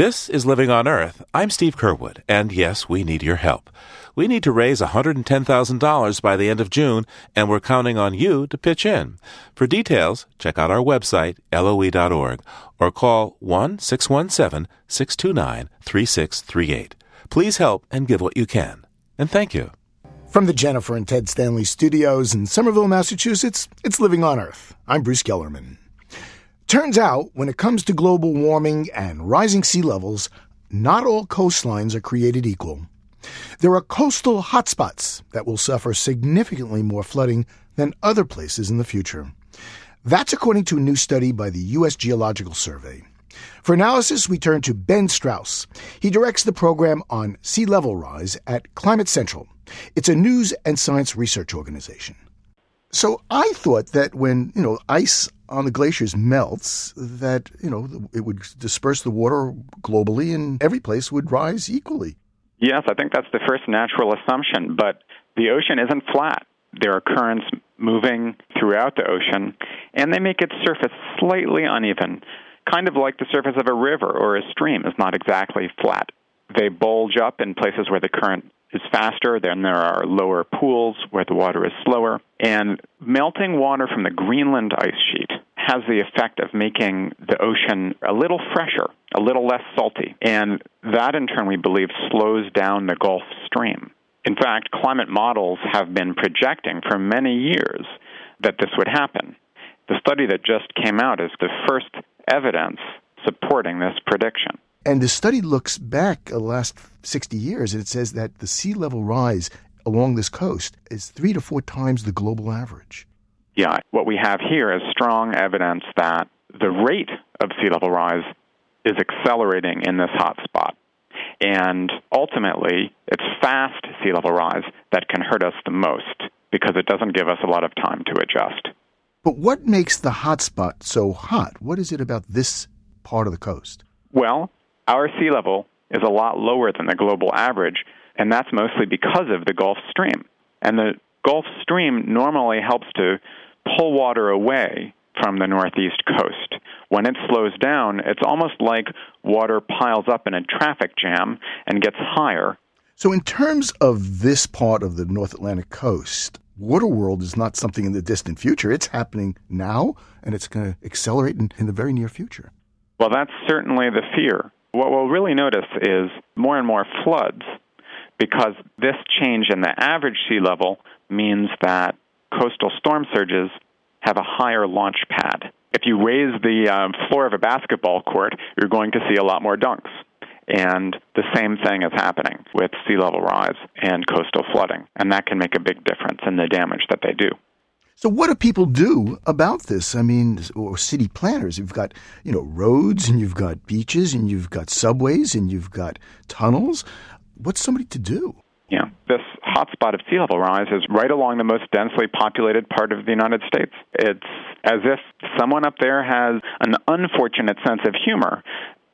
This is Living on Earth. I'm Steve Curwood, and yes, we need your help. We need to raise $110,000 by the end of June, and we're counting on you to pitch in. For details, check out our website, loe.org, or call 1 617 629 3638. Please help and give what you can. And thank you. From the Jennifer and Ted Stanley studios in Somerville, Massachusetts, it's Living on Earth. I'm Bruce Gellerman. Turns out, when it comes to global warming and rising sea levels, not all coastlines are created equal. There are coastal hotspots that will suffer significantly more flooding than other places in the future. That's according to a new study by the U.S. Geological Survey. For analysis, we turn to Ben Strauss. He directs the program on sea level rise at Climate Central. It's a news and science research organization. So I thought that when, you know, ice on the glaciers melts, that, you know, it would disperse the water globally and every place would rise equally. Yes, I think that's the first natural assumption, but the ocean isn't flat. There are currents moving throughout the ocean, and they make its surface slightly uneven, kind of like the surface of a river or a stream is not exactly flat. They bulge up in places where the current is faster, then there are lower pools where the water is slower. And melting water from the Greenland ice sheet has the effect of making the ocean a little fresher, a little less salty. And that, in turn, we believe slows down the Gulf Stream. In fact, climate models have been projecting for many years that this would happen. The study that just came out is the first evidence supporting this prediction. And the study looks back the last 60 years and it says that the sea level rise along this coast is three to four times the global average. Yeah, what we have here is strong evidence that the rate of sea level rise is accelerating in this hot spot. And ultimately, it's fast sea level rise that can hurt us the most because it doesn't give us a lot of time to adjust. But what makes the hot spot so hot? What is it about this part of the coast? Well, our sea level is a lot lower than the global average, and that's mostly because of the Gulf Stream. And the Gulf Stream normally helps to pull water away from the northeast coast. When it slows down, it's almost like water piles up in a traffic jam and gets higher. So, in terms of this part of the North Atlantic coast, water world is not something in the distant future. It's happening now, and it's going to accelerate in, in the very near future. Well, that's certainly the fear. What we'll really notice is more and more floods because this change in the average sea level means that coastal storm surges have a higher launch pad. If you raise the um, floor of a basketball court, you're going to see a lot more dunks. And the same thing is happening with sea level rise and coastal flooding. And that can make a big difference in the damage that they do. So what do people do about this? I mean, or city planners, you've got, you know, roads and you've got beaches and you've got subways and you've got tunnels. What's somebody to do? Hotspot of sea level rise is right along the most densely populated part of the United States. It's as if someone up there has an unfortunate sense of humor.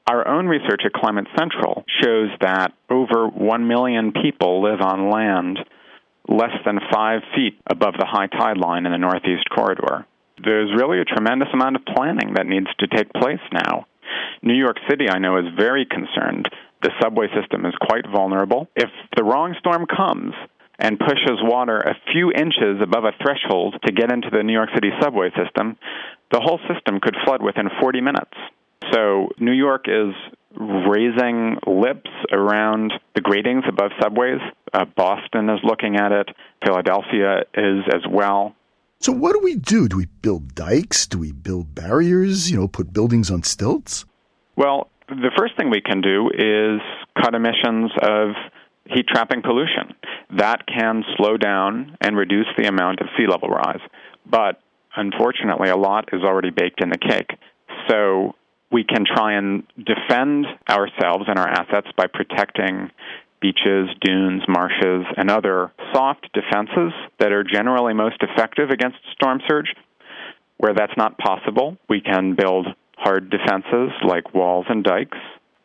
Our own research at Climate Central shows that over 1 million people live on land less than five feet above the high tide line in the Northeast Corridor. There's really a tremendous amount of planning that needs to take place now. New York City, I know, is very concerned. The subway system is quite vulnerable. If the wrong storm comes and pushes water a few inches above a threshold to get into the New York City subway system, the whole system could flood within 40 minutes. So New York is raising lips around the gratings above subways. Uh, Boston is looking at it. Philadelphia is as well. So what do we do? Do we build dikes? Do we build barriers? You know, put buildings on stilts? Well, the first thing we can do is cut emissions of heat trapping pollution. That can slow down and reduce the amount of sea level rise. But unfortunately, a lot is already baked in the cake. So we can try and defend ourselves and our assets by protecting beaches, dunes, marshes, and other soft defenses that are generally most effective against storm surge. Where that's not possible, we can build hard defenses like walls and dikes.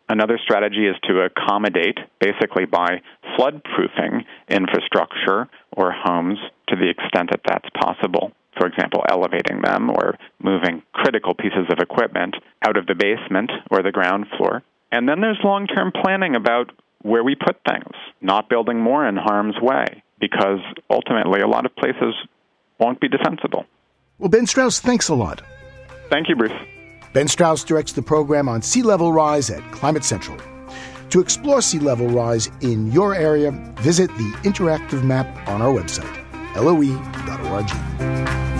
Another strategy is to accommodate, basically by flood proofing infrastructure or homes to the extent that that's possible for example, elevating them or moving critical pieces of equipment out of the basement or the ground floor. And then there's long term planning about where we put things, not building more in harm's way, because ultimately a lot of places won't be defensible. Well, Ben Strauss, thanks a lot. Thank you, Bruce. Ben Strauss directs the program on sea level rise at Climate Central. To explore sea level rise in your area, visit the interactive map on our website, loe.org.